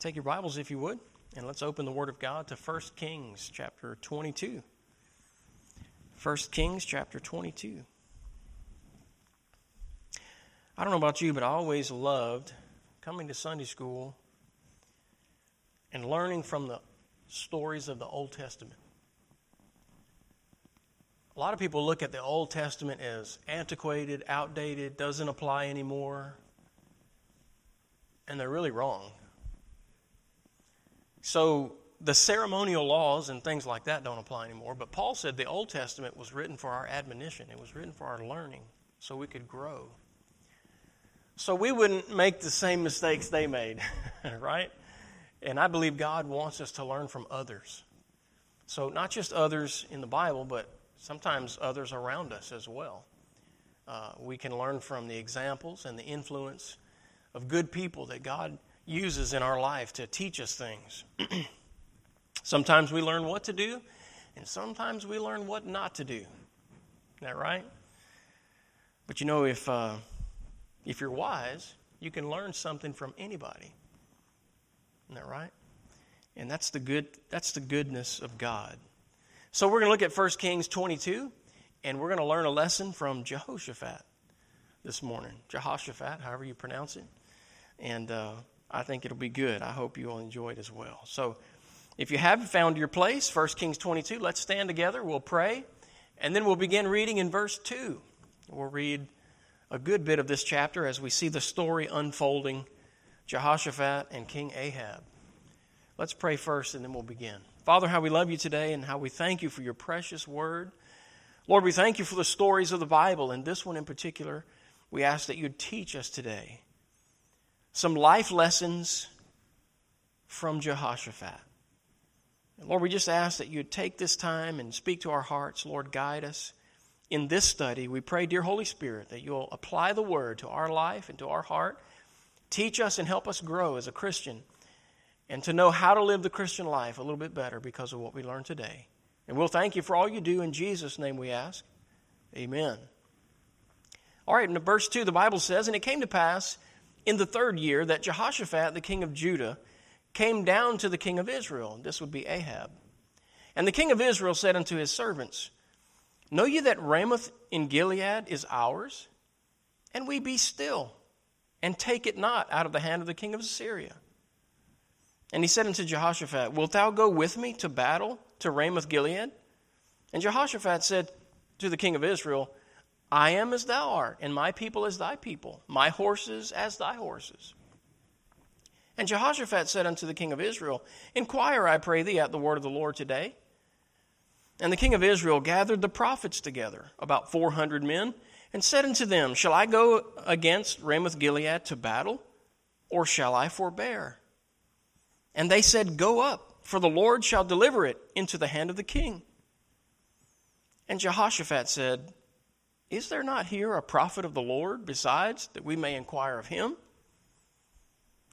Take your Bibles, if you would, and let's open the Word of God to 1 Kings chapter 22. 1 Kings chapter 22. I don't know about you, but I always loved coming to Sunday school and learning from the stories of the Old Testament. A lot of people look at the Old Testament as antiquated, outdated, doesn't apply anymore, and they're really wrong. So, the ceremonial laws and things like that don't apply anymore, but Paul said the Old Testament was written for our admonition, it was written for our learning, so we could grow. So, we wouldn't make the same mistakes they made, right? And I believe God wants us to learn from others. So, not just others in the Bible, but sometimes others around us as well. Uh, we can learn from the examples and the influence of good people that God uses in our life to teach us things. sometimes we learn what to do, and sometimes we learn what not to do. Isn't that right? But you know, if, uh, if you're wise, you can learn something from anybody. Isn't that right? And that's the good that's the goodness of God. So we're going to look at 1 Kings 22 and we're going to learn a lesson from Jehoshaphat this morning. Jehoshaphat, however you pronounce it. And uh, I think it'll be good. I hope you'll enjoy it as well. So if you haven't found your place, 1 Kings 22, let's stand together. We'll pray. And then we'll begin reading in verse 2. We'll read a good bit of this chapter as we see the story unfolding Jehoshaphat, and King Ahab. Let's pray first and then we'll begin. Father, how we love you today and how we thank you for your precious word. Lord, we thank you for the stories of the Bible, and this one in particular, we ask that you'd teach us today some life lessons from Jehoshaphat. And Lord, we just ask that you'd take this time and speak to our hearts. Lord, guide us in this study. We pray, dear Holy Spirit, that you'll apply the word to our life and to our heart Teach us and help us grow as a Christian and to know how to live the Christian life a little bit better because of what we learned today. And we'll thank you for all you do. In Jesus' name we ask. Amen. All right, in verse 2, the Bible says, And it came to pass in the third year that Jehoshaphat, the king of Judah, came down to the king of Israel. This would be Ahab. And the king of Israel said unto his servants, Know ye that Ramoth in Gilead is ours? And we be still and take it not out of the hand of the king of Assyria. And he said unto Jehoshaphat, Wilt thou go with me to battle to Ramoth Gilead? And Jehoshaphat said to the king of Israel, I am as thou art, and my people as thy people, my horses as thy horses. And Jehoshaphat said unto the king of Israel, Inquire, I pray thee, at the word of the Lord today. And the king of Israel gathered the prophets together, about four hundred men, and said unto them, Shall I go against Ramoth Gilead to battle, or shall I forbear? And they said, Go up, for the Lord shall deliver it into the hand of the king. And Jehoshaphat said, Is there not here a prophet of the Lord besides, that we may inquire of him?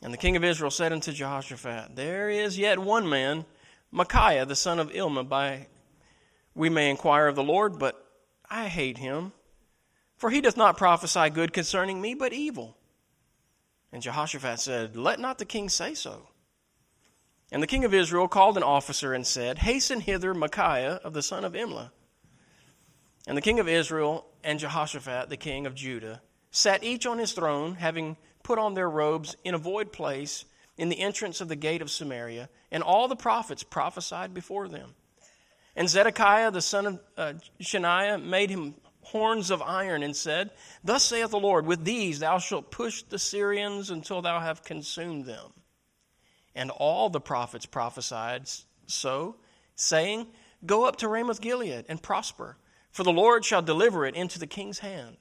And the king of Israel said unto Jehoshaphat, There is yet one man, Micaiah the son of Imlah, by we may inquire of the Lord, but I hate him for he doth not prophesy good concerning me, but evil. And Jehoshaphat said, Let not the king say so. And the king of Israel called an officer and said, Hasten hither Micaiah of the son of Imlah. And the king of Israel and Jehoshaphat, the king of Judah, sat each on his throne, having put on their robes in a void place in the entrance of the gate of Samaria, and all the prophets prophesied before them. And Zedekiah the son of uh, Chenaanah made him horns of iron and said, Thus saith the Lord, with these thou shalt push the Syrians until thou have consumed them. And all the prophets prophesied so, saying, Go up to Ramoth Gilead and prosper, for the Lord shall deliver it into the king's hand.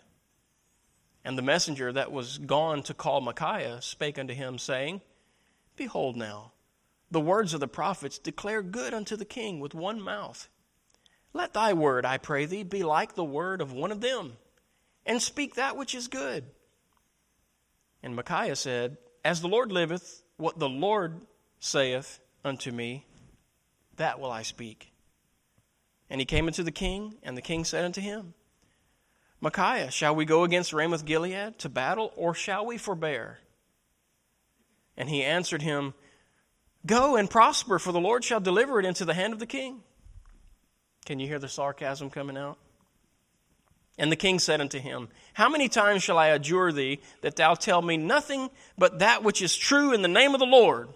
And the messenger that was gone to call Micaiah spake unto him, saying, Behold now, the words of the prophets declare good unto the king with one mouth. Let thy word, I pray thee, be like the word of one of them, and speak that which is good. And Micaiah said, As the Lord liveth, what the Lord saith unto me, that will I speak. And he came unto the king, and the king said unto him, Micaiah, shall we go against Ramoth Gilead to battle, or shall we forbear? And he answered him, Go and prosper, for the Lord shall deliver it into the hand of the king. Can you hear the sarcasm coming out? And the king said unto him, How many times shall I adjure thee that thou tell me nothing but that which is true in the name of the Lord?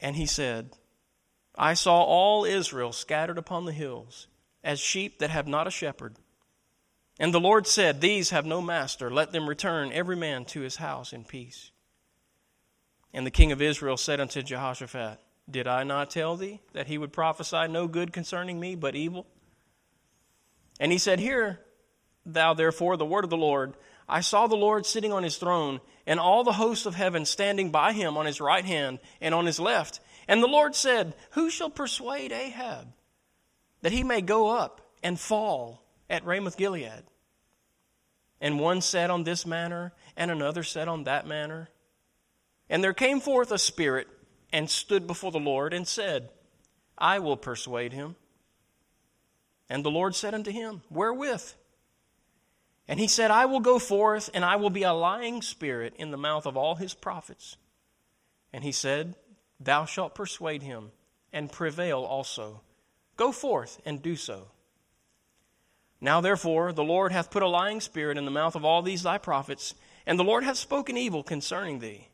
And he said, I saw all Israel scattered upon the hills, as sheep that have not a shepherd. And the Lord said, These have no master, let them return every man to his house in peace. And the king of Israel said unto Jehoshaphat, Did I not tell thee that he would prophesy no good concerning me, but evil? And he said, Hear thou therefore the word of the Lord. I saw the Lord sitting on his throne, and all the hosts of heaven standing by him on his right hand and on his left. And the Lord said, Who shall persuade Ahab that he may go up and fall at Ramoth Gilead? And one said on this manner, and another said on that manner. And there came forth a spirit and stood before the Lord and said, I will persuade him. And the Lord said unto him, Wherewith? And he said, I will go forth, and I will be a lying spirit in the mouth of all his prophets. And he said, Thou shalt persuade him, and prevail also. Go forth and do so. Now therefore, the Lord hath put a lying spirit in the mouth of all these thy prophets, and the Lord hath spoken evil concerning thee.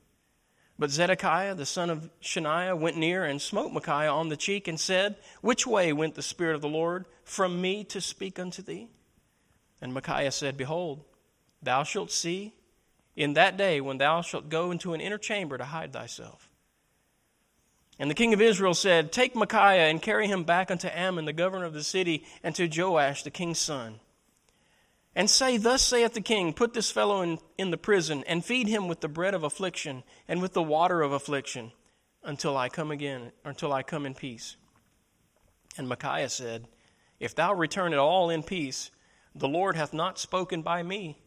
But Zedekiah the son of Chenaanah went near and smote Micaiah on the cheek and said, Which way went the Spirit of the Lord from me to speak unto thee? And Micaiah said, Behold, thou shalt see in that day when thou shalt go into an inner chamber to hide thyself. And the king of Israel said, Take Micaiah and carry him back unto Amon, the governor of the city, and to Joash, the king's son. And say, Thus saith the king, Put this fellow in, in the prison, and feed him with the bread of affliction, and with the water of affliction, until I come again, until I come in peace. And Micaiah said, If thou return at all in peace, the Lord hath not spoken by me.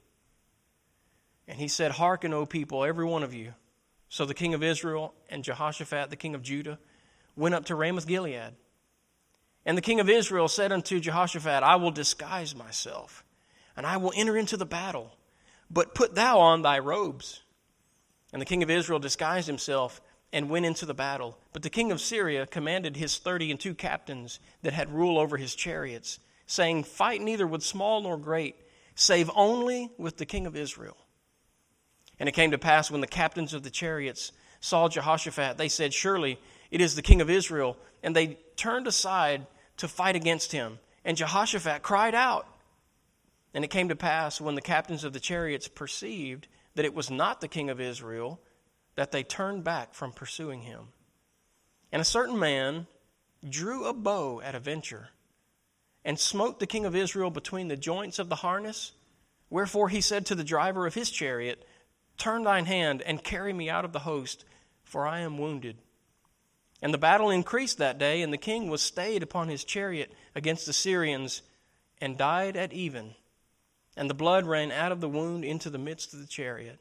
And he said, Hearken, O people, every one of you. So the king of Israel and Jehoshaphat, the king of Judah, went up to Ramoth Gilead. And the king of Israel said unto Jehoshaphat, I will disguise myself and I will enter into the battle. But put thou on thy robes. And the king of Israel disguised himself and went into the battle. But the king of Syria commanded his thirty and two captains that had rule over his chariots, saying, Fight neither with small nor great, save only with the king of Israel. And it came to pass when the captains of the chariots saw Jehoshaphat, they said, Surely it is the king of Israel. And they turned aside to fight against him. And Jehoshaphat cried out, and it came to pass when the captains of the chariots perceived that it was not the king of Israel, that they turned back from pursuing him. And a certain man drew a bow at a venture and smote the king of Israel between the joints of the harness. Wherefore he said to the driver of his chariot, Turn thine hand and carry me out of the host, for I am wounded. And the battle increased that day, and the king was stayed upon his chariot against the Syrians, and died at even and the blood ran out of the wound into the midst of the chariot.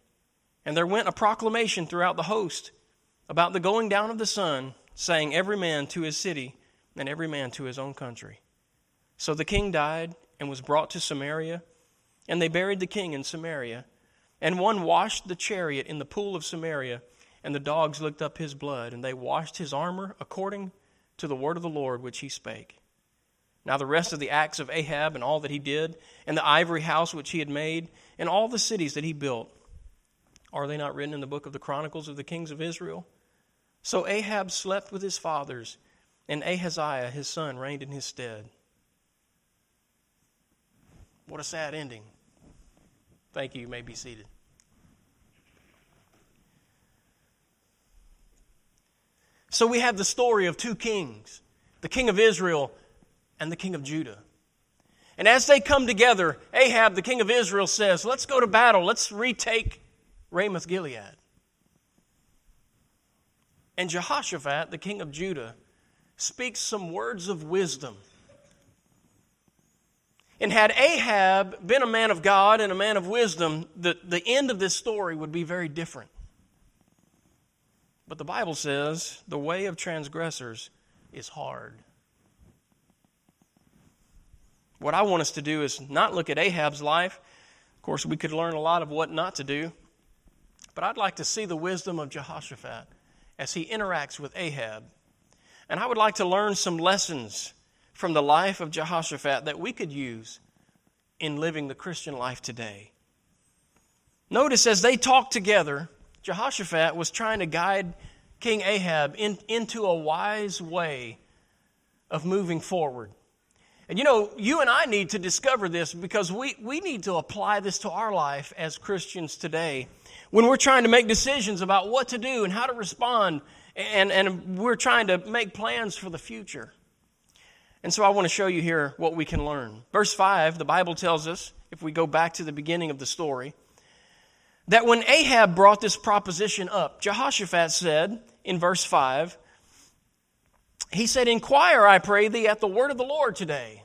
And there went a proclamation throughout the host about the going down of the sun, saying, Every man to his city, and every man to his own country. So the king died and was brought to Samaria, and they buried the king in Samaria. And one washed the chariot in the pool of Samaria, and the dogs licked up his blood, and they washed his armor according to the word of the Lord which he spake. Now, the rest of the acts of Ahab and all that he did, and the ivory house which he had made, and all the cities that he built, are they not written in the book of the Chronicles of the kings of Israel? So Ahab slept with his fathers, and Ahaziah his son reigned in his stead. What a sad ending. Thank you. You may be seated. So we have the story of two kings the king of Israel and the king of Judah. And as they come together, Ahab, the king of Israel, says, Let's go to battle. Let's retake Ramoth Gilead. And Jehoshaphat, the king of Judah, speaks some words of wisdom. And had Ahab been a man of God and a man of wisdom, the, the end of this story would be very different. But the Bible says the way of transgressors is hard. What I want us to do is not look at Ahab's life. Of course, we could learn a lot of what not to do. But I'd like to see the wisdom of Jehoshaphat as he interacts with Ahab. And I would like to learn some lessons from the life of Jehoshaphat that we could use in living the Christian life today. Notice as they talk together, Jehoshaphat was trying to guide King Ahab in, into a wise way of moving forward. And you know, you and I need to discover this because we, we need to apply this to our life as Christians today. When we're trying to make decisions about what to do and how to respond, and, and we're trying to make plans for the future. And so I want to show you here what we can learn. Verse 5, the Bible tells us, if we go back to the beginning of the story, that when Ahab brought this proposition up, Jehoshaphat said in verse 5, he said, Inquire, I pray thee, at the word of the Lord today.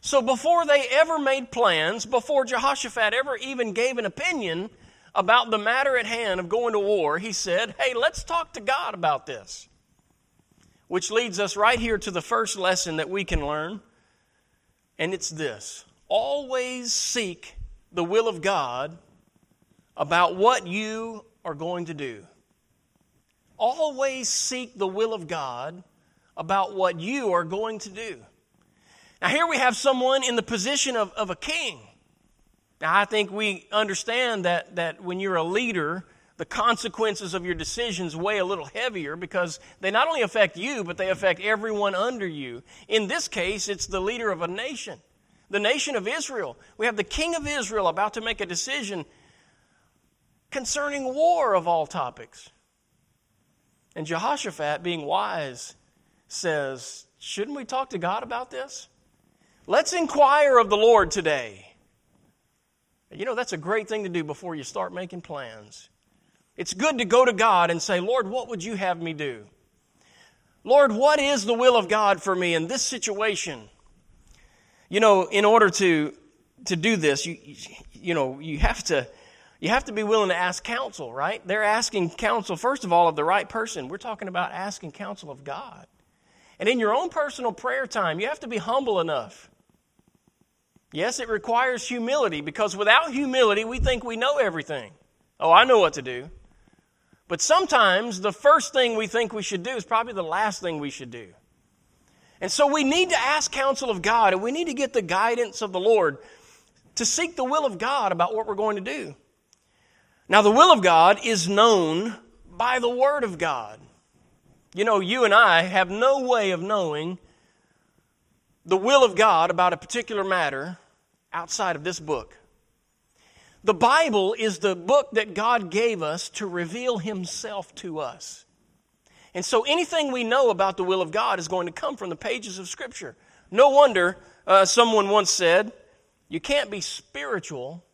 So before they ever made plans, before Jehoshaphat ever even gave an opinion about the matter at hand of going to war, he said, Hey, let's talk to God about this. Which leads us right here to the first lesson that we can learn, and it's this always seek the will of God about what you are going to do. Always seek the will of God about what you are going to do. Now, here we have someone in the position of, of a king. Now, I think we understand that, that when you're a leader, the consequences of your decisions weigh a little heavier because they not only affect you, but they affect everyone under you. In this case, it's the leader of a nation, the nation of Israel. We have the king of Israel about to make a decision concerning war of all topics. And Jehoshaphat, being wise, says, Shouldn't we talk to God about this? Let's inquire of the Lord today. You know, that's a great thing to do before you start making plans. It's good to go to God and say, Lord, what would you have me do? Lord, what is the will of God for me in this situation? You know, in order to, to do this, you, you know, you have to you have to be willing to ask counsel, right? They're asking counsel, first of all, of the right person. We're talking about asking counsel of God. And in your own personal prayer time, you have to be humble enough. Yes, it requires humility because without humility, we think we know everything. Oh, I know what to do. But sometimes the first thing we think we should do is probably the last thing we should do. And so we need to ask counsel of God and we need to get the guidance of the Lord to seek the will of God about what we're going to do. Now, the will of God is known by the Word of God. You know, you and I have no way of knowing the will of God about a particular matter outside of this book. The Bible is the book that God gave us to reveal Himself to us. And so anything we know about the will of God is going to come from the pages of Scripture. No wonder uh, someone once said, You can't be spiritual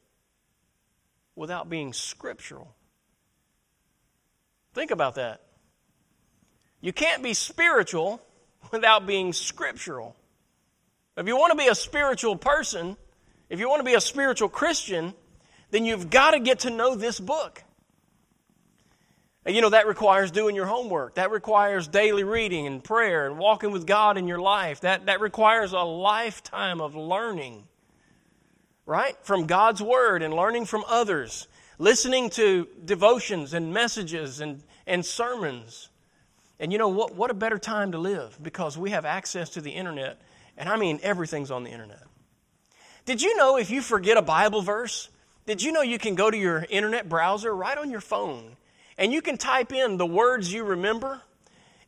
without being scriptural. Think about that. You can't be spiritual without being scriptural. If you want to be a spiritual person, if you want to be a spiritual Christian, then you've got to get to know this book. And you know, that requires doing your homework. That requires daily reading and prayer and walking with God in your life. That, that requires a lifetime of learning right? From God's Word and learning from others, listening to devotions and messages and, and sermons. And you know what? What a better time to live because we have access to the internet. And I mean, everything's on the internet. Did you know if you forget a Bible verse, did you know you can go to your internet browser right on your phone and you can type in the words you remember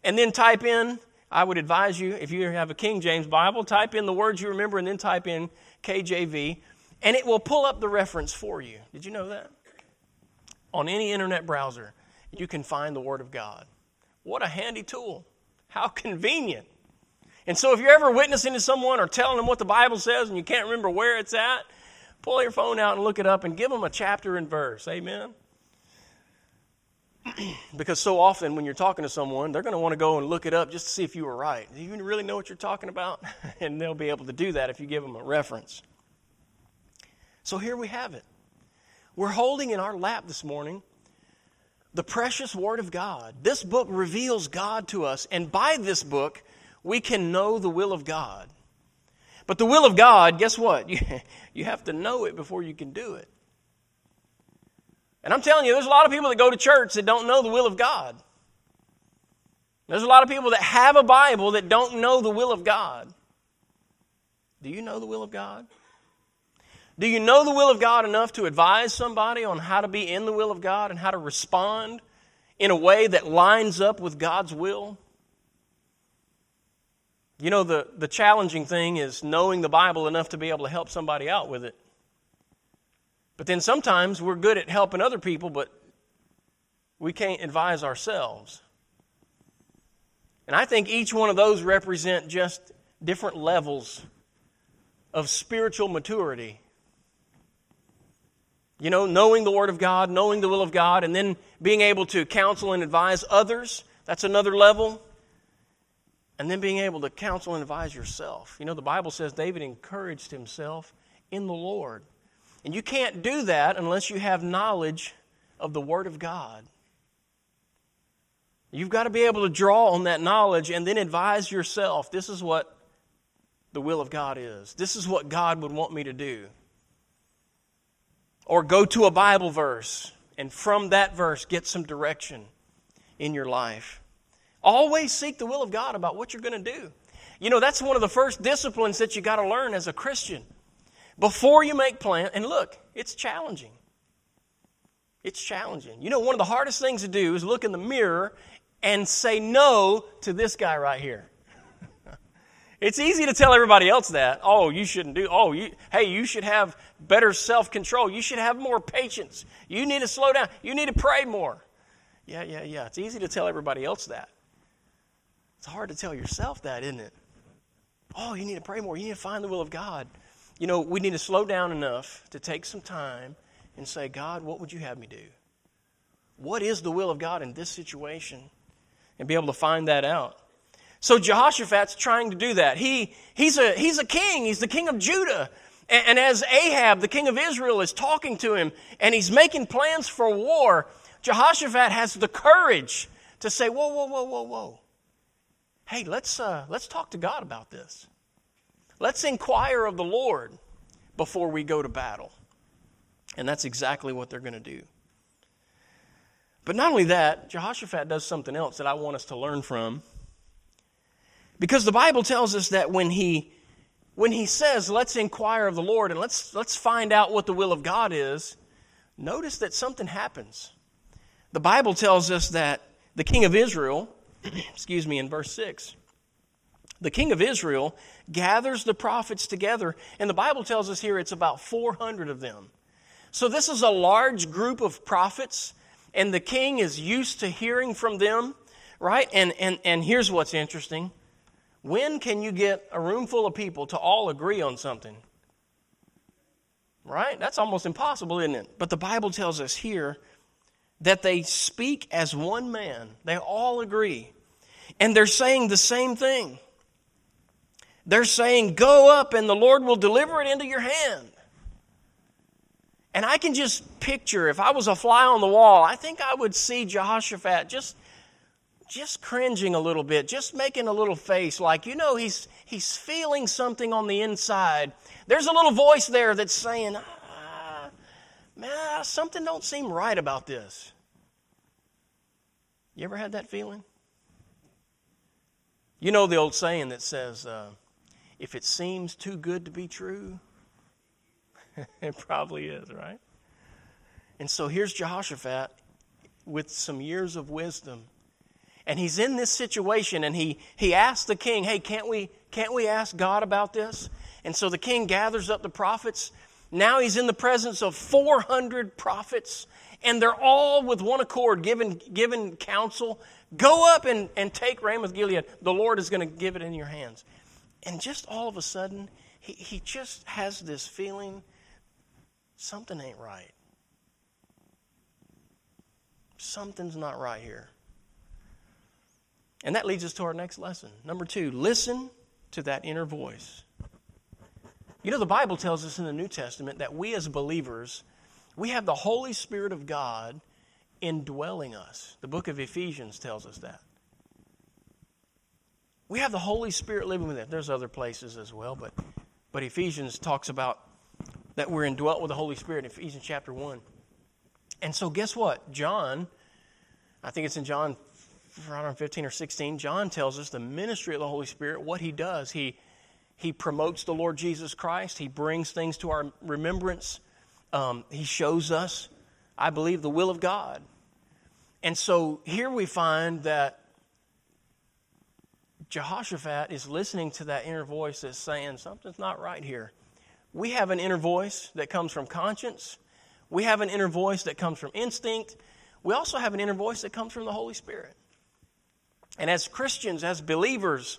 and then type in, I would advise you, if you have a King James Bible, type in the words you remember and then type in KJV and it will pull up the reference for you. Did you know that? On any internet browser, you can find the Word of God. What a handy tool. How convenient. And so, if you're ever witnessing to someone or telling them what the Bible says and you can't remember where it's at, pull your phone out and look it up and give them a chapter and verse. Amen? because so often when you're talking to someone, they're going to want to go and look it up just to see if you were right. Do you really know what you're talking about? and they'll be able to do that if you give them a reference. So here we have it. We're holding in our lap this morning the precious Word of God. This book reveals God to us, and by this book, we can know the will of God. But the will of God, guess what? You, have to know it before you can do it. And I'm telling you, there's a lot of people that go to church that don't know the will of God. There's a lot of people that have a Bible that don't know the will of God. Do you know the will of God? Do you know the will of God enough to advise somebody on how to be in the will of God and how to respond in a way that lines up with God's will? You know, the, the challenging thing is knowing the Bible enough to be able to help somebody out with it. But then sometimes we're good at helping other people, but we can't advise ourselves. And I think each one of those represent just different levels of spiritual maturity. You know, knowing the Word of God, knowing the will of God, and then being able to counsel and advise others, that's another level. And then being able to counsel and advise yourself. You know, the Bible says David encouraged himself in the Lord. And you can't do that unless you have knowledge of the Word of God. You've got to be able to draw on that knowledge and then advise yourself this is what the will of God is. This is what God would want me to do. Or go to a Bible verse and from that verse get some direction in your life. Always seek the will of God about what you're going to do. You know, that's one of the first disciplines that you got to learn as a Christian. Before you make plan, and look, it's challenging. It's challenging. You know, one of the hardest things to do is look in the mirror and say no to this guy right here. It's easy to tell everybody else that. Oh, you shouldn't do. Oh, you, hey, you should have better self control. You should have more patience. You need to slow down. You need to pray more. Yeah, yeah, yeah. It's easy to tell everybody else that. It's hard to tell yourself that, isn't it? Oh, you need to pray more. You need to find the will of God you know, we need to slow down enough to take some time and say, God, what would you have me do? What is the will of God in this situation? And be able to find that out. So Jehoshaphat's trying to do that. He, he's, a, he's a king, he's the king of Judah. And, and as Ahab, the king of Israel, is talking to him and he's making plans for war, Jehoshaphat has the courage to say, Whoa, whoa, whoa, whoa, whoa. Hey, let's, uh, let's talk to God about this. Let's inquire of the Lord before we go to battle. And that's exactly what they're going to do. But not only that, Jehoshaphat does something else that I want us to learn from. Because the Bible tells us that when he when he says, let's inquire of the Lord and let's let's find out what the will of God is, notice that something happens. The Bible tells us that the king of Israel, excuse me, in verse 6, the king of Israel gathers the prophets together, and the Bible tells us here it's about 400 of them. So this is a large group of prophets, and the king is used to hearing from them, right? And, and, and here's what's interesting when can you get a room full of people to all agree on something? Right? That's almost impossible, isn't it? But the Bible tells us here that they speak as one man, they all agree, and they're saying the same thing. They're saying, Go up and the Lord will deliver it into your hand. And I can just picture, if I was a fly on the wall, I think I would see Jehoshaphat just, just cringing a little bit, just making a little face like, you know, he's, he's feeling something on the inside. There's a little voice there that's saying, ah, man, something don't seem right about this. You ever had that feeling? You know the old saying that says, uh, if it seems too good to be true, it probably is, right? And so here's Jehoshaphat with some years of wisdom. And he's in this situation and he, he asks the king, hey, can't we, can't we ask God about this? And so the king gathers up the prophets. Now he's in the presence of 400 prophets, and they're all with one accord given, given counsel. Go up and, and take Ramoth Gilead. The Lord is going to give it in your hands. And just all of a sudden, he, he just has this feeling something ain't right. Something's not right here. And that leads us to our next lesson. Number two, listen to that inner voice. You know, the Bible tells us in the New Testament that we as believers, we have the Holy Spirit of God indwelling us. The book of Ephesians tells us that. We have the Holy Spirit living within. There's other places as well, but but Ephesians talks about that we're indwelt with the Holy Spirit in Ephesians chapter 1. And so guess what? John, I think it's in John around 15 or 16, John tells us the ministry of the Holy Spirit, what he does. He, he promotes the Lord Jesus Christ, he brings things to our remembrance, um, he shows us, I believe, the will of God. And so here we find that Jehoshaphat is listening to that inner voice that's saying, something's not right here. We have an inner voice that comes from conscience. We have an inner voice that comes from instinct. We also have an inner voice that comes from the Holy Spirit. And as Christians, as believers,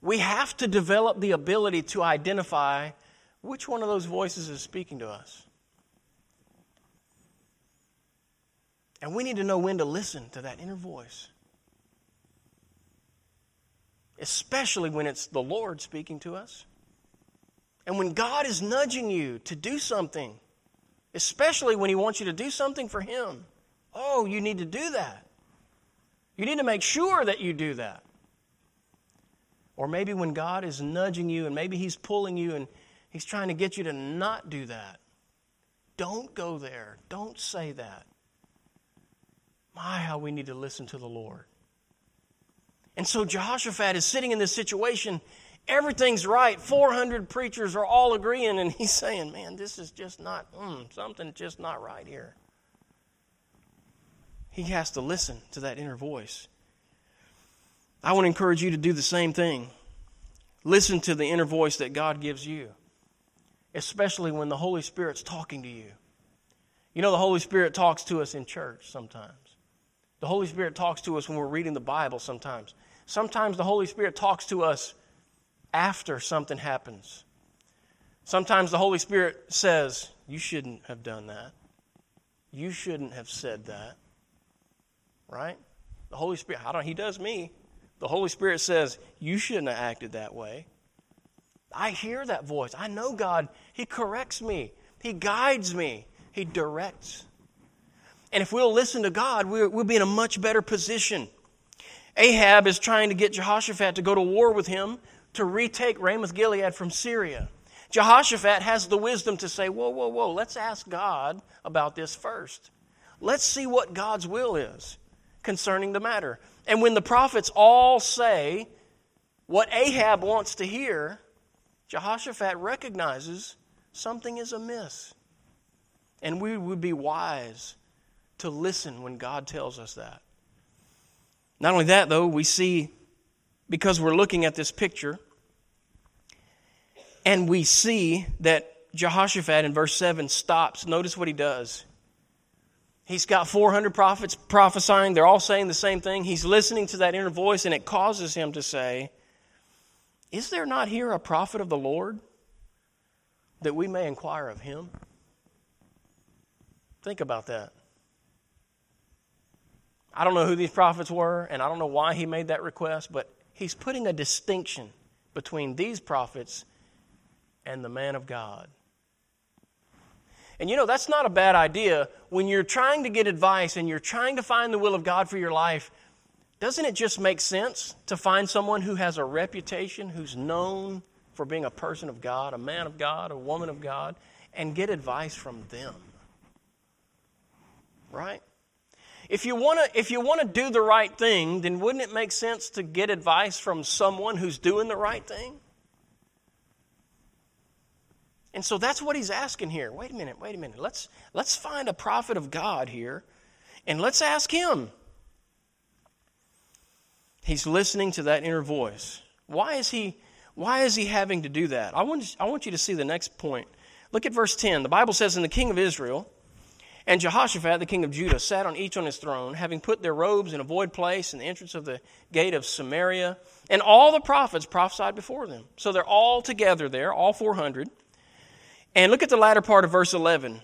we have to develop the ability to identify which one of those voices is speaking to us. And we need to know when to listen to that inner voice, especially when it's the Lord speaking to us. And when God is nudging you to do something, especially when He wants you to do something for Him, oh, you need to do that. You need to make sure that you do that. Or maybe when God is nudging you and maybe He's pulling you and He's trying to get you to not do that. Don't go there. Don't say that. My, how we need to listen to the Lord. And so Jehoshaphat is sitting in this situation. Everything's right. 400 preachers are all agreeing, and he's saying, Man, this is just not, mm, something's just not right here he has to listen to that inner voice. I want to encourage you to do the same thing. Listen to the inner voice that God gives you, especially when the Holy Spirit's talking to you. You know, the Holy Spirit talks to us in church sometimes. The Holy Spirit talks to us when we're reading the Bible sometimes. Sometimes the Holy Spirit talks to us after something happens. Sometimes the Holy Spirit says, You shouldn't have done that. You shouldn't have said that right? The Holy Spirit, I don't, He does me. The Holy Spirit says, You shouldn't have acted that way. I hear that voice. I know God. He corrects me, He guides me, He directs. And if we'll listen to God, we'll be in a much better position. Ahab is trying to get Jehoshaphat to go to war with him to retake Ramoth Gilead from Syria. Jehoshaphat has the wisdom to say, Whoa, whoa, whoa, let's ask God about this first. Let's see what God's will is concerning the matter. And when the prophets all say what Ahab wants to hear, Jehoshaphat recognizes something is amiss. And we would be wise to listen when God tells us that. Not only that, though, we see, because we're looking at this picture, and we see that Jehoshaphat in verse 7 stops. Notice what he does. He's got 400 prophets prophesying. They're all saying the same thing. He's listening to that inner voice, and it causes him to say, Is there not here a prophet of the Lord that we may inquire of him? Think about that. I don't know who these prophets were, and I don't know why he made that request, but he's putting a distinction between these prophets and the man of God. And you know, that's not a bad idea. When you're trying to get advice and you're trying to find the will of God for your life, doesn't it just make sense to find someone who has a reputation, who's known for being a person of God, a man of God, a woman of God, and get advice from them? Right? If you want to if you want to do the right thing, then wouldn't it make sense to get advice from someone who's doing the right thing? And so that's what he's asking here. Wait a minute, wait a minute. Let's, let's find a prophet of God here and let's ask him. He's listening to that inner voice. Why is he, why is he having to do that? I want, I want you to see the next point. Look at verse 10. The Bible says, And the king of Israel and Jehoshaphat, the king of Judah, sat on each on his throne, having put their robes in a void place in the entrance of the gate of Samaria. And all the prophets prophesied before them. So they're all together there, all 400. And look at the latter part of verse 11.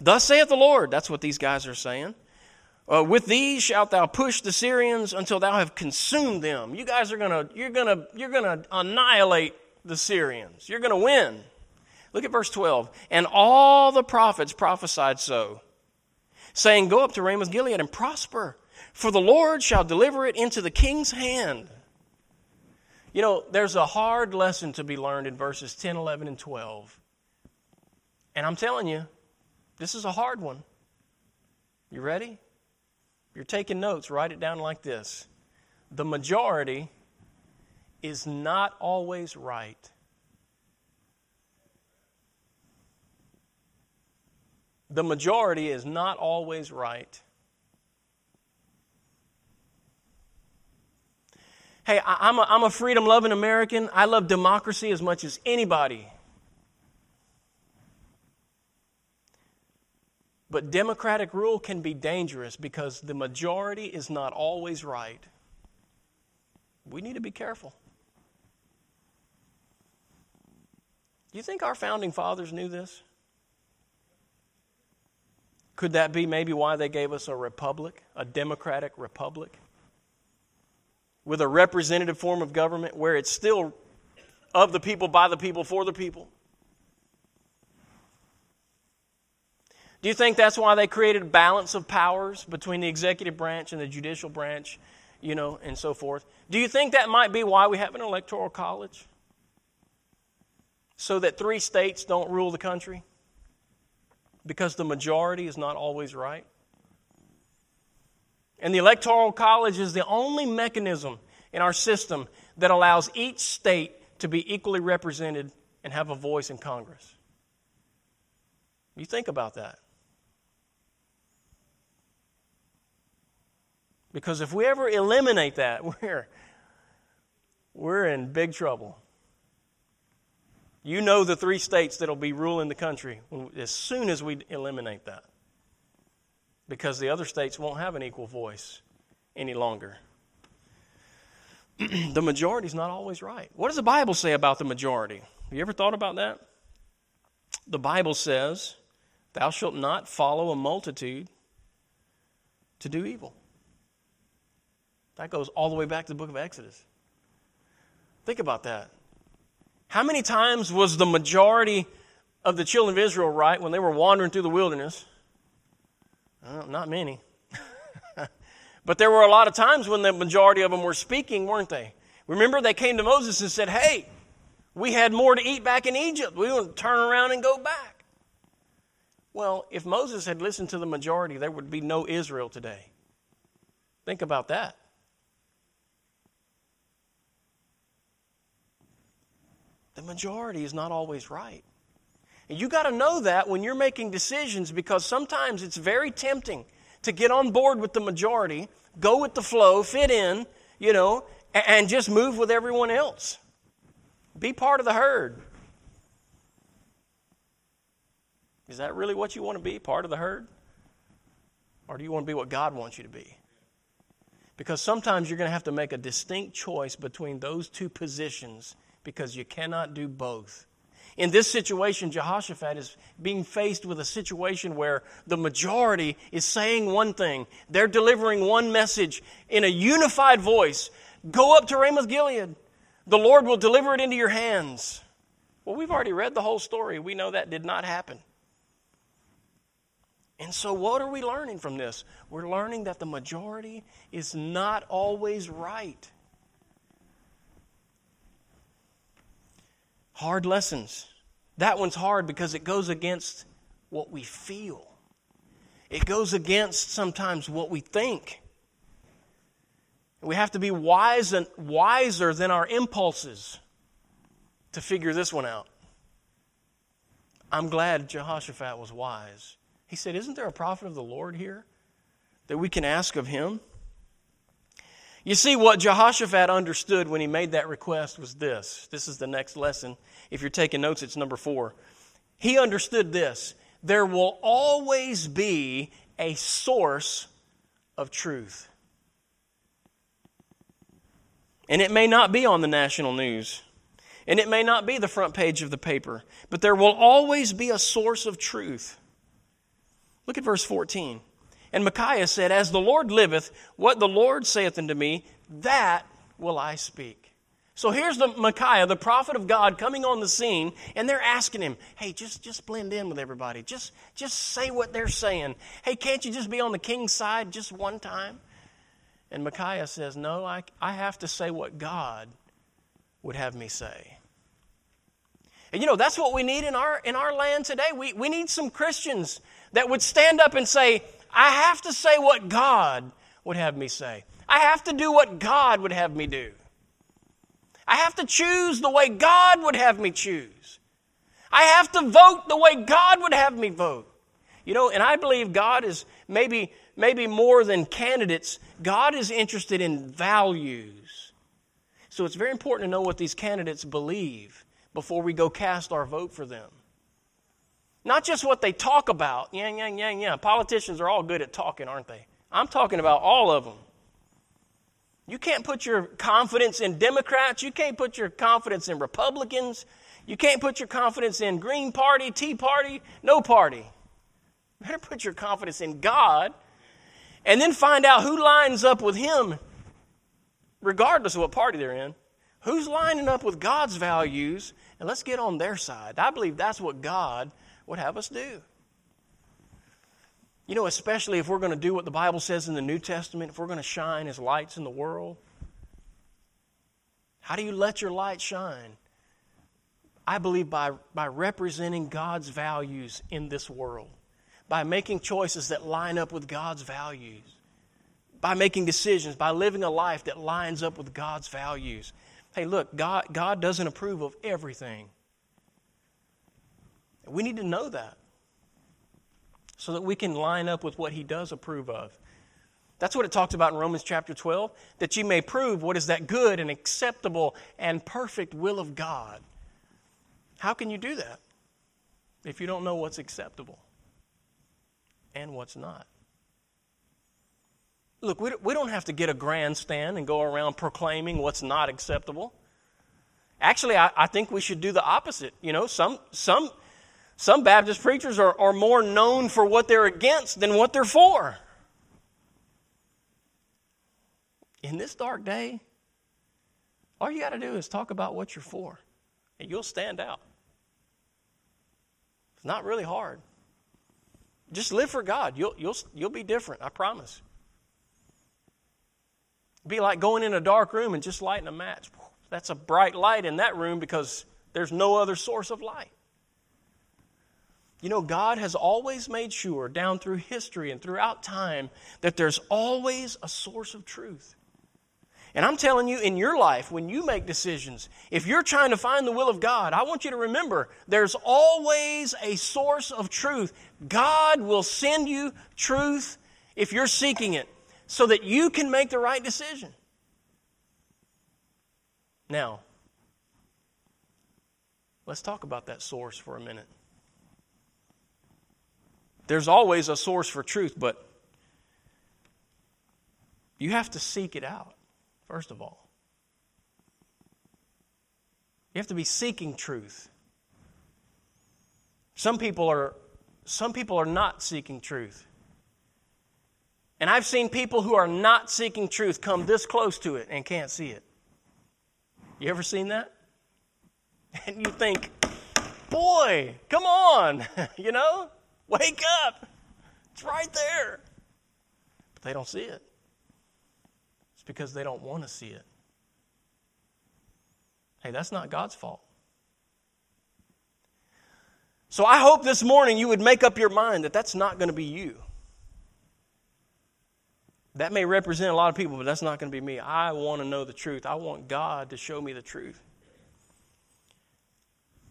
Thus saith the Lord. That's what these guys are saying. Uh, with these shalt thou push the Syrians until thou have consumed them. You guys are gonna, you're gonna, you're gonna annihilate the Syrians. You're gonna win. Look at verse 12. And all the prophets prophesied so, saying, Go up to Ramoth Gilead and prosper, for the Lord shall deliver it into the king's hand. You know, there's a hard lesson to be learned in verses 10, 11, and 12 and I'm telling you, this is a hard one. You ready? You're taking notes, write it down like this The majority is not always right. The majority is not always right. Hey, I'm a, I'm a freedom loving American. I love democracy as much as anybody. But democratic rule can be dangerous because the majority is not always right. We need to be careful. Do you think our founding fathers knew this? Could that be maybe why they gave us a republic, a democratic republic? With a representative form of government where it's still of the people, by the people, for the people? Do you think that's why they created a balance of powers between the executive branch and the judicial branch, you know, and so forth? Do you think that might be why we have an electoral college? So that three states don't rule the country? Because the majority is not always right? And the electoral college is the only mechanism in our system that allows each state to be equally represented and have a voice in Congress. You think about that. Because if we ever eliminate that, we're, we're in big trouble. You know the three states that'll be ruling the country as soon as we eliminate that. Because the other states won't have an equal voice any longer. the majority is not always right. What does the Bible say about the majority? Have you ever thought about that? The Bible says, Thou shalt not follow a multitude to do evil. That goes all the way back to the book of Exodus. Think about that. How many times was the majority of the children of Israel right when they were wandering through the wilderness? Uh, not many. but there were a lot of times when the majority of them were speaking, weren't they? Remember, they came to Moses and said, Hey, we had more to eat back in Egypt. We want to turn around and go back. Well, if Moses had listened to the majority, there would be no Israel today. Think about that. The majority is not always right. And you got to know that when you're making decisions because sometimes it's very tempting to get on board with the majority, go with the flow, fit in, you know, and just move with everyone else. Be part of the herd. Is that really what you want to be, part of the herd? Or do you want to be what God wants you to be? Because sometimes you're going to have to make a distinct choice between those two positions because you cannot do both. In this situation, Jehoshaphat is being faced with a situation where the majority is saying one thing. They're delivering one message in a unified voice. Go up to Ramoth Gilead. The Lord will deliver it into your hands. Well, we've already read the whole story. We know that did not happen. And so, what are we learning from this? We're learning that the majority is not always right. Hard lessons. That one's hard because it goes against what we feel, it goes against sometimes what we think. We have to be wise and wiser than our impulses to figure this one out. I'm glad Jehoshaphat was wise. He said, Isn't there a prophet of the Lord here that we can ask of him? You see, what Jehoshaphat understood when he made that request was this. This is the next lesson. If you're taking notes, it's number four. He understood this there will always be a source of truth. And it may not be on the national news, and it may not be the front page of the paper, but there will always be a source of truth. Look at verse 14. And Micaiah said, As the Lord liveth, what the Lord saith unto me, that will I speak. So here's the Micaiah, the prophet of God, coming on the scene, and they're asking him, Hey, just, just blend in with everybody. Just, just say what they're saying. Hey, can't you just be on the king's side just one time? And Micaiah says, No, I, I have to say what God would have me say. And you know, that's what we need in our, in our land today. We, we need some Christians that would stand up and say, I have to say what God would have me say. I have to do what God would have me do. I have to choose the way God would have me choose. I have to vote the way God would have me vote. You know, and I believe God is maybe maybe more than candidates, God is interested in values. So it's very important to know what these candidates believe before we go cast our vote for them. Not just what they talk about. Yeah, yeah, yeah, yeah. Politicians are all good at talking, aren't they? I'm talking about all of them. You can't put your confidence in Democrats. You can't put your confidence in Republicans. You can't put your confidence in Green Party, Tea Party, no party. Better put your confidence in God and then find out who lines up with Him, regardless of what party they're in. Who's lining up with God's values, and let's get on their side. I believe that's what God would have us do. You know, especially if we're going to do what the Bible says in the New Testament, if we're going to shine as lights in the world. How do you let your light shine? I believe by, by representing God's values in this world, by making choices that line up with God's values, by making decisions, by living a life that lines up with God's values. Hey, look, God, God doesn't approve of everything. We need to know that so that we can line up with what he does approve of. That's what it talks about in Romans chapter 12, that you may prove what is that good and acceptable and perfect will of God. How can you do that if you don't know what's acceptable and what's not? Look, we don't have to get a grandstand and go around proclaiming what's not acceptable. Actually, I, I think we should do the opposite. You know, some, some, some Baptist preachers are, are more known for what they're against than what they're for. In this dark day, all you got to do is talk about what you're for, and you'll stand out. It's not really hard. Just live for God. You'll, you'll, you'll be different, I promise. be like going in a dark room and just lighting a match. That's a bright light in that room because there's no other source of light. You know, God has always made sure, down through history and throughout time, that there's always a source of truth. And I'm telling you, in your life, when you make decisions, if you're trying to find the will of God, I want you to remember there's always a source of truth. God will send you truth if you're seeking it so that you can make the right decision. Now, let's talk about that source for a minute. There's always a source for truth, but you have to seek it out, first of all. You have to be seeking truth. Some people are some people are not seeking truth. And I've seen people who are not seeking truth come this close to it and can't see it. You ever seen that? And you think, boy, come on, you know? Wake up! It's right there. But they don't see it. It's because they don't want to see it. Hey, that's not God's fault. So I hope this morning you would make up your mind that that's not going to be you. That may represent a lot of people, but that's not going to be me. I want to know the truth. I want God to show me the truth.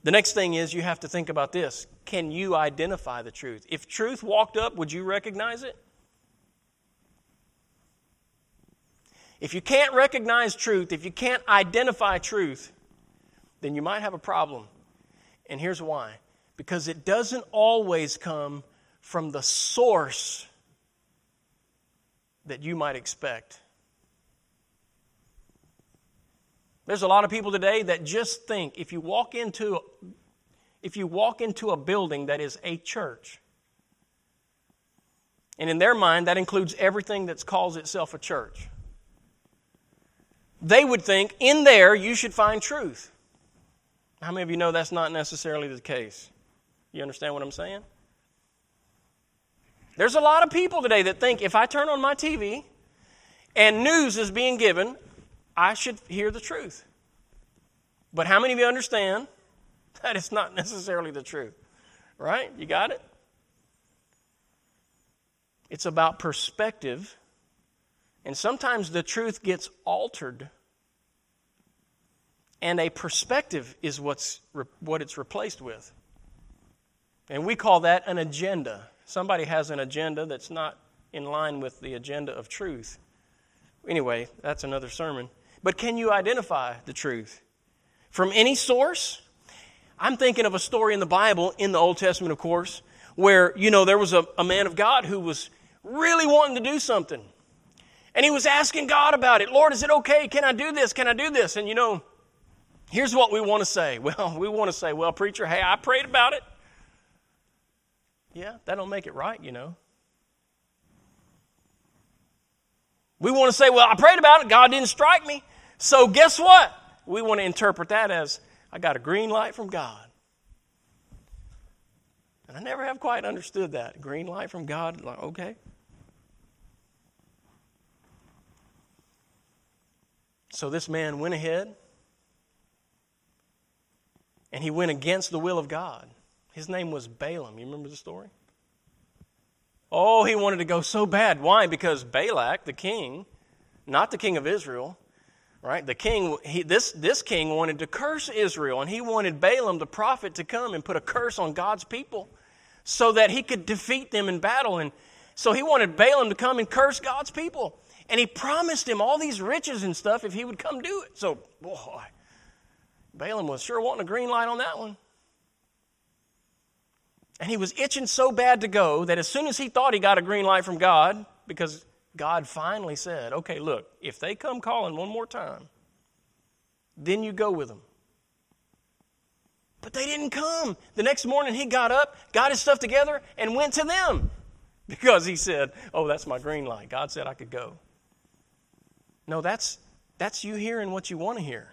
The next thing is you have to think about this. Can you identify the truth? If truth walked up, would you recognize it? If you can't recognize truth, if you can't identify truth, then you might have a problem. And here's why because it doesn't always come from the source that you might expect. There's a lot of people today that just think if you walk into if you walk into a building that is a church, and in their mind that includes everything that calls itself a church, they would think in there you should find truth. How many of you know that's not necessarily the case? You understand what I'm saying? There's a lot of people today that think if I turn on my TV and news is being given, I should hear the truth. But how many of you understand that it's not necessarily the truth? Right? You got it? It's about perspective And sometimes the truth gets altered, and a perspective is what's re- what it's replaced with. And we call that an agenda. Somebody has an agenda that's not in line with the agenda of truth. Anyway, that's another sermon. But can you identify the truth? From any source? I'm thinking of a story in the Bible, in the Old Testament, of course, where, you know, there was a, a man of God who was really wanting to do something. And he was asking God about it. Lord, is it okay? Can I do this? Can I do this? And, you know, here's what we want to say. Well, we want to say, well, preacher, hey, I prayed about it. Yeah, that don't make it right, you know. We want to say, well, I prayed about it, God didn't strike me. So guess what? We want to interpret that as I got a green light from God. And I never have quite understood that. Green light from God, like, okay. So this man went ahead and he went against the will of God. His name was Balaam. You remember the story? Oh, he wanted to go so bad. Why? Because Balak, the king, not the king of Israel, right? The king, he, this, this king wanted to curse Israel, and he wanted Balaam, the prophet, to come and put a curse on God's people so that he could defeat them in battle. And so he wanted Balaam to come and curse God's people. And he promised him all these riches and stuff if he would come do it. So, boy, Balaam was sure wanting a green light on that one. And he was itching so bad to go that as soon as he thought he got a green light from God, because God finally said, okay, look, if they come calling one more time, then you go with them. But they didn't come. The next morning he got up, got his stuff together, and went to them because he said, oh, that's my green light. God said I could go. No, that's, that's you hearing what you want to hear.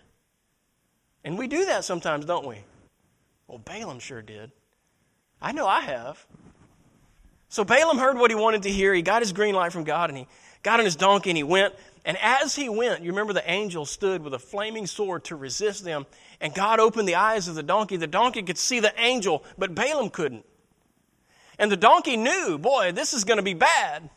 And we do that sometimes, don't we? Well, Balaam sure did. I know I have. So Balaam heard what he wanted to hear. He got his green light from God and he got on his donkey and he went. And as he went, you remember the angel stood with a flaming sword to resist them. And God opened the eyes of the donkey. The donkey could see the angel, but Balaam couldn't. And the donkey knew, boy, this is going to be bad.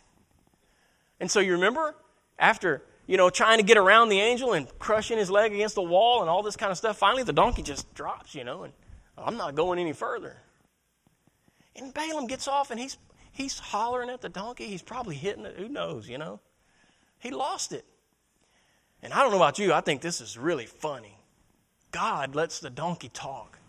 And so you remember, after, you know, trying to get around the angel and crushing his leg against the wall and all this kind of stuff, finally the donkey just drops, you know, and I'm not going any further. And Balaam gets off and he's, he's hollering at the donkey. He's probably hitting it. Who knows, you know? He lost it. And I don't know about you, I think this is really funny. God lets the donkey talk.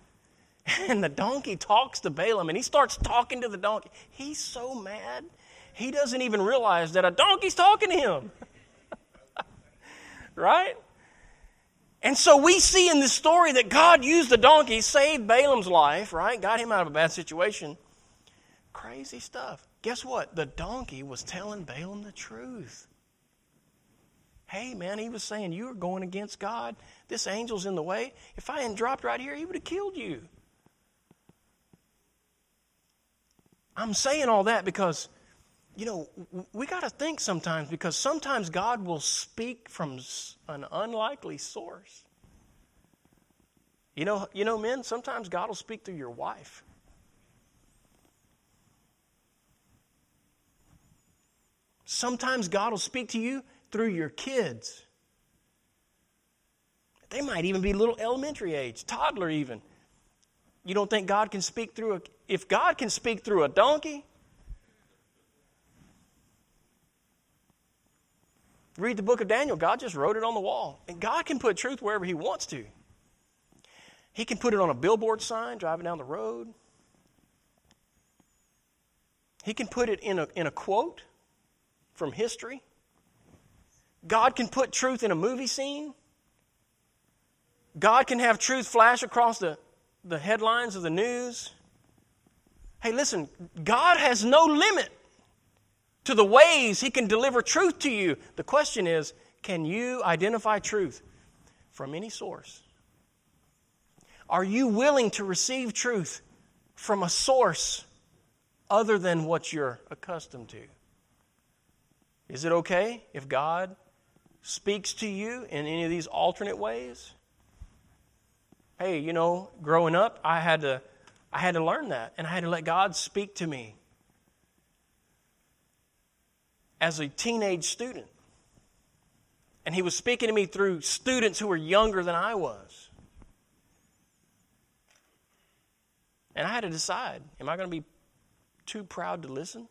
And the donkey talks to Balaam and he starts talking to the donkey. He's so mad, he doesn't even realize that a donkey's talking to him. right? And so we see in this story that God used the donkey, saved Balaam's life, right? Got him out of a bad situation. Crazy stuff. Guess what? The donkey was telling Balaam the truth. Hey, man, he was saying, You are going against God. This angel's in the way. If I hadn't dropped right here, he would have killed you. I'm saying all that because, you know, we got to think sometimes because sometimes God will speak from an unlikely source. You know, you know, men, sometimes God will speak through your wife. Sometimes God will speak to you through your kids. They might even be little elementary age, toddler even. You don't think God can speak through a if God can speak through a donkey? Read the book of Daniel. God just wrote it on the wall. And God can put truth wherever He wants to. He can put it on a billboard sign driving down the road. He can put it in a, in a quote from history. God can put truth in a movie scene. God can have truth flash across the, the headlines of the news. Hey, listen, God has no limit to the ways He can deliver truth to you. The question is can you identify truth from any source? Are you willing to receive truth from a source other than what you're accustomed to? Is it okay if God speaks to you in any of these alternate ways? Hey, you know, growing up, I had to I had to learn that and I had to let God speak to me. As a teenage student, And he was speaking to me through students who were younger than I was. And I had to decide am I going to be too proud to listen?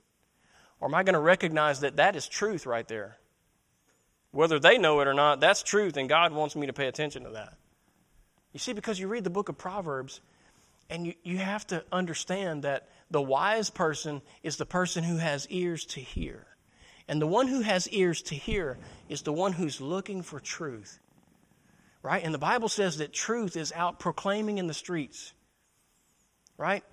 Or am I going to recognize that that is truth right there? Whether they know it or not, that's truth, and God wants me to pay attention to that. You see, because you read the book of Proverbs, and you, you have to understand that the wise person is the person who has ears to hear. And the one who has ears to hear is the one who's looking for truth. Right? And the Bible says that truth is out proclaiming in the streets. Right?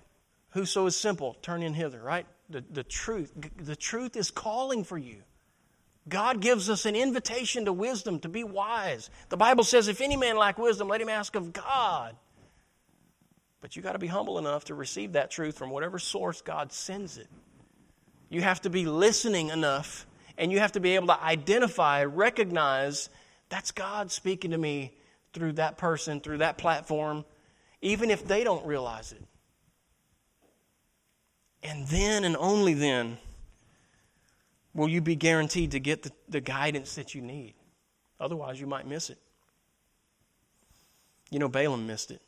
Whoso is simple, turn in hither, right? The, the truth. The truth is calling for you. God gives us an invitation to wisdom, to be wise. The Bible says, if any man lack wisdom, let him ask of God. But you got to be humble enough to receive that truth from whatever source God sends it. You have to be listening enough, and you have to be able to identify, recognize that's God speaking to me through that person, through that platform, even if they don't realize it. And then and only then will you be guaranteed to get the, the guidance that you need. Otherwise, you might miss it. You know, Balaam missed it.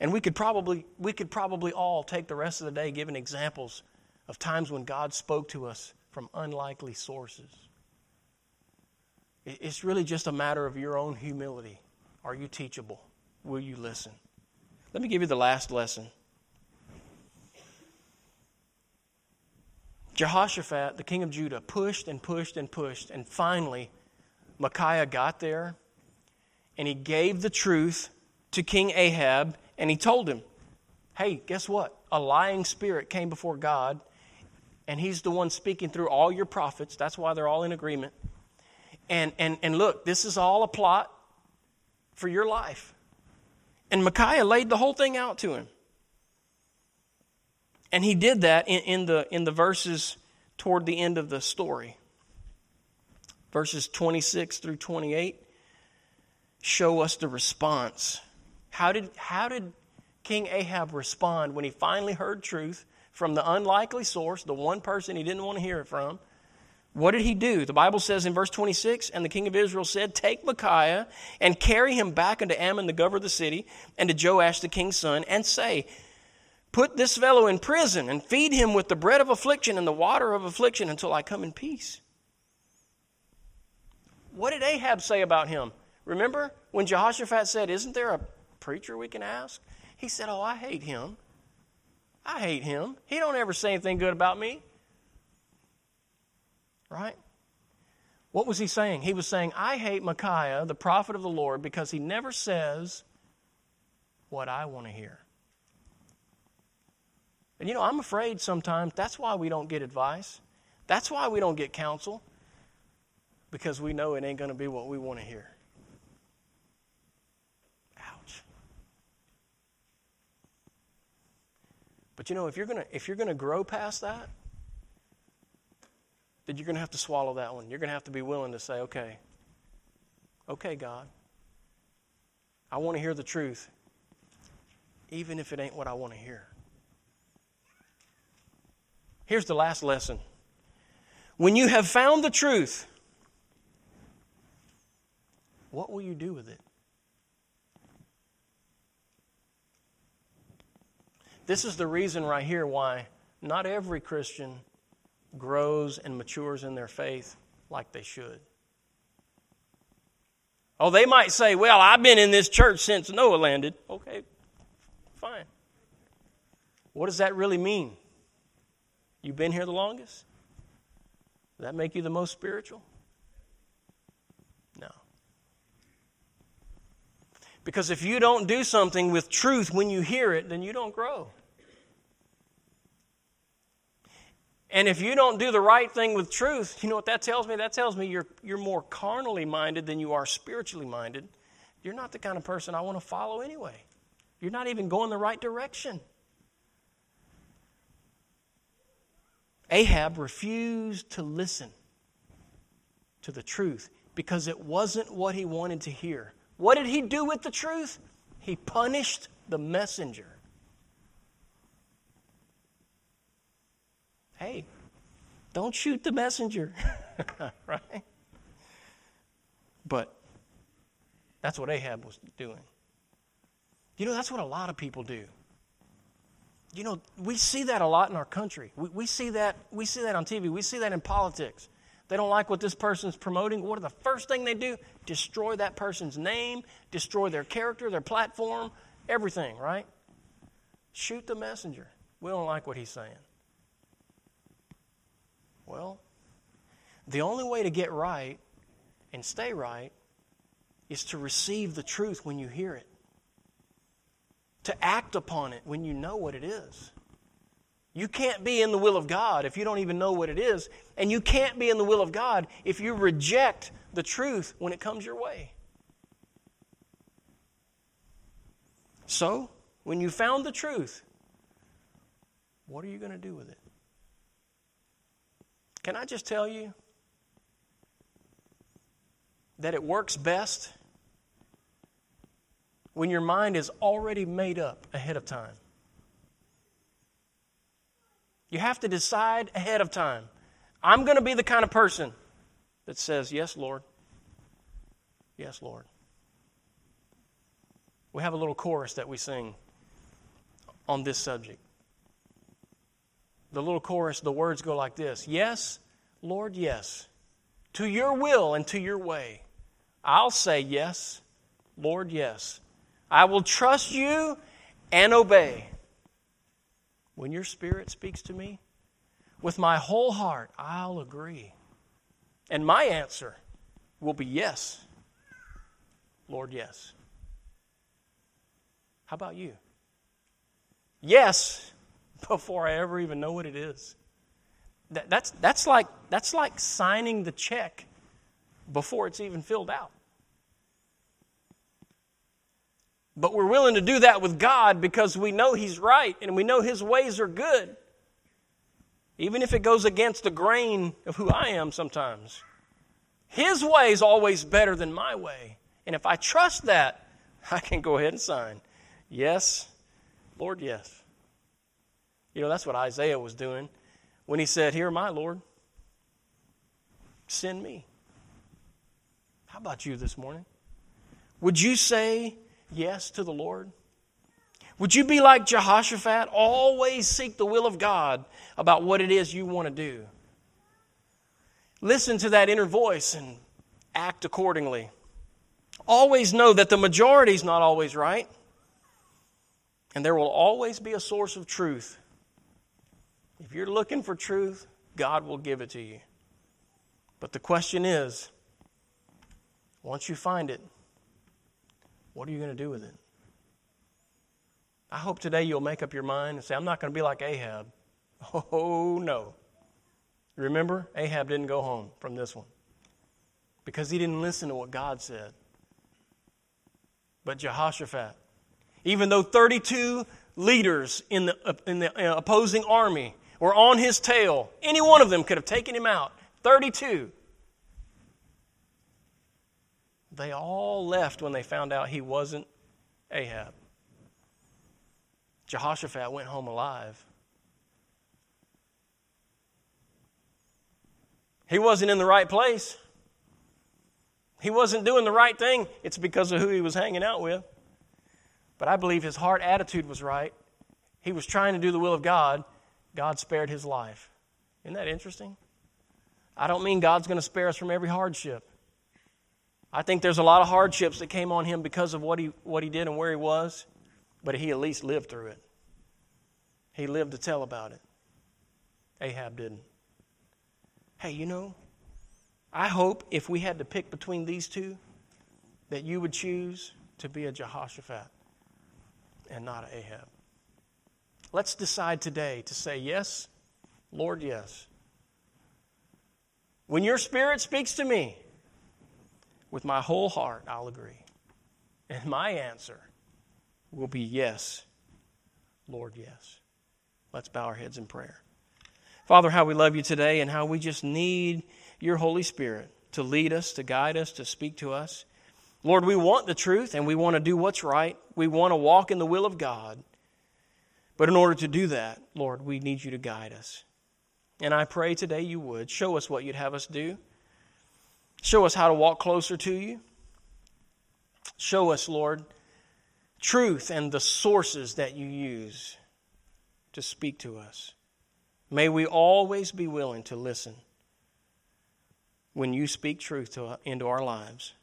And we could probably we could probably all take the rest of the day giving examples of times when God spoke to us from unlikely sources. It's really just a matter of your own humility. Are you teachable? Will you listen? Let me give you the last lesson. Jehoshaphat, the king of Judah, pushed and pushed and pushed, and finally, Micaiah got there and he gave the truth to King Ahab and he told him, Hey, guess what? A lying spirit came before God, and he's the one speaking through all your prophets. That's why they're all in agreement. And, and, and look, this is all a plot for your life. And Micaiah laid the whole thing out to him. And he did that in, in, the, in the verses toward the end of the story. Verses 26 through 28 show us the response. How did, how did King Ahab respond when he finally heard truth from the unlikely source, the one person he didn't want to hear it from? What did he do? The Bible says in verse 26 And the king of Israel said, Take Micaiah and carry him back unto Amon, the governor of the city, and to Joash, the king's son, and say, Put this fellow in prison and feed him with the bread of affliction and the water of affliction until I come in peace. What did Ahab say about him? Remember when Jehoshaphat said, Isn't there a preacher we can ask? He said, Oh, I hate him. I hate him. He don't ever say anything good about me. Right? What was he saying? He was saying, I hate Micaiah, the prophet of the Lord, because he never says what I want to hear. And you know, I'm afraid sometimes that's why we don't get advice. That's why we don't get counsel. Because we know it ain't going to be what we want to hear. Ouch. But you know, if you're going to if you're going to grow past that, then you're going to have to swallow that one. You're going to have to be willing to say, "Okay. Okay, God. I want to hear the truth even if it ain't what I want to hear." Here's the last lesson. When you have found the truth, what will you do with it? This is the reason right here why not every Christian grows and matures in their faith like they should. Oh, they might say, Well, I've been in this church since Noah landed. Okay, fine. What does that really mean? You've been here the longest? Does that make you the most spiritual? No. Because if you don't do something with truth when you hear it, then you don't grow. And if you don't do the right thing with truth, you know what that tells me? That tells me you're, you're more carnally minded than you are spiritually minded. You're not the kind of person I want to follow anyway. You're not even going the right direction. Ahab refused to listen to the truth because it wasn't what he wanted to hear. What did he do with the truth? He punished the messenger. Hey, Don't shoot the messenger. right? But that's what Ahab was doing. You know, that's what a lot of people do. You know, we see that a lot in our country. We, we, see that, we see that on TV. We see that in politics. They don't like what this person's promoting. What are the first thing they do? Destroy that person's name, destroy their character, their platform, everything, right? Shoot the messenger. We don't like what he's saying. Well, the only way to get right and stay right is to receive the truth when you hear it, to act upon it when you know what it is. You can't be in the will of God if you don't even know what it is, and you can't be in the will of God if you reject the truth when it comes your way. So, when you found the truth, what are you going to do with it? Can I just tell you that it works best when your mind is already made up ahead of time? You have to decide ahead of time. I'm going to be the kind of person that says, Yes, Lord. Yes, Lord. We have a little chorus that we sing on this subject. The little chorus, the words go like this Yes, Lord, yes. To your will and to your way. I'll say yes, Lord, yes. I will trust you and obey. When your spirit speaks to me, with my whole heart, I'll agree. And my answer will be yes. Lord, yes. How about you? Yes, before I ever even know what it is. That, that's, that's, like, that's like signing the check before it's even filled out. But we're willing to do that with God because we know He's right and we know His ways are good. Even if it goes against the grain of who I am sometimes. His way is always better than my way. And if I trust that, I can go ahead and sign. Yes, Lord, yes. You know, that's what Isaiah was doing when he said, Here am I, Lord. Send me. How about you this morning? Would you say yes to the Lord? Would you be like Jehoshaphat? Always seek the will of God about what it is you want to do. Listen to that inner voice and act accordingly. Always know that the majority is not always right, and there will always be a source of truth. If you're looking for truth, God will give it to you. But the question is once you find it, what are you going to do with it? I hope today you'll make up your mind and say, I'm not going to be like Ahab. Oh, no. Remember, Ahab didn't go home from this one because he didn't listen to what God said. But Jehoshaphat, even though 32 leaders in the, in the uh, opposing army were on his tail, any one of them could have taken him out. 32. They all left when they found out he wasn't Ahab. Jehoshaphat went home alive. He wasn't in the right place. He wasn't doing the right thing. It's because of who he was hanging out with. But I believe his heart attitude was right. He was trying to do the will of God. God spared his life. Isn't that interesting? I don't mean God's going to spare us from every hardship. I think there's a lot of hardships that came on him because of what he, what he did and where he was, but he at least lived through it. He lived to tell about it. Ahab didn't. Hey, you know, I hope if we had to pick between these two, that you would choose to be a Jehoshaphat and not an Ahab. Let's decide today to say, Yes, Lord, yes. When your spirit speaks to me, with my whole heart, I'll agree. And my answer will be yes, Lord, yes. Let's bow our heads in prayer. Father, how we love you today and how we just need your Holy Spirit to lead us, to guide us, to speak to us. Lord, we want the truth and we want to do what's right. We want to walk in the will of God. But in order to do that, Lord, we need you to guide us. And I pray today you would. Show us what you'd have us do. Show us how to walk closer to you. Show us, Lord, truth and the sources that you use to speak to us. May we always be willing to listen when you speak truth to, into our lives.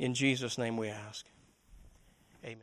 In Jesus' name we ask. Amen.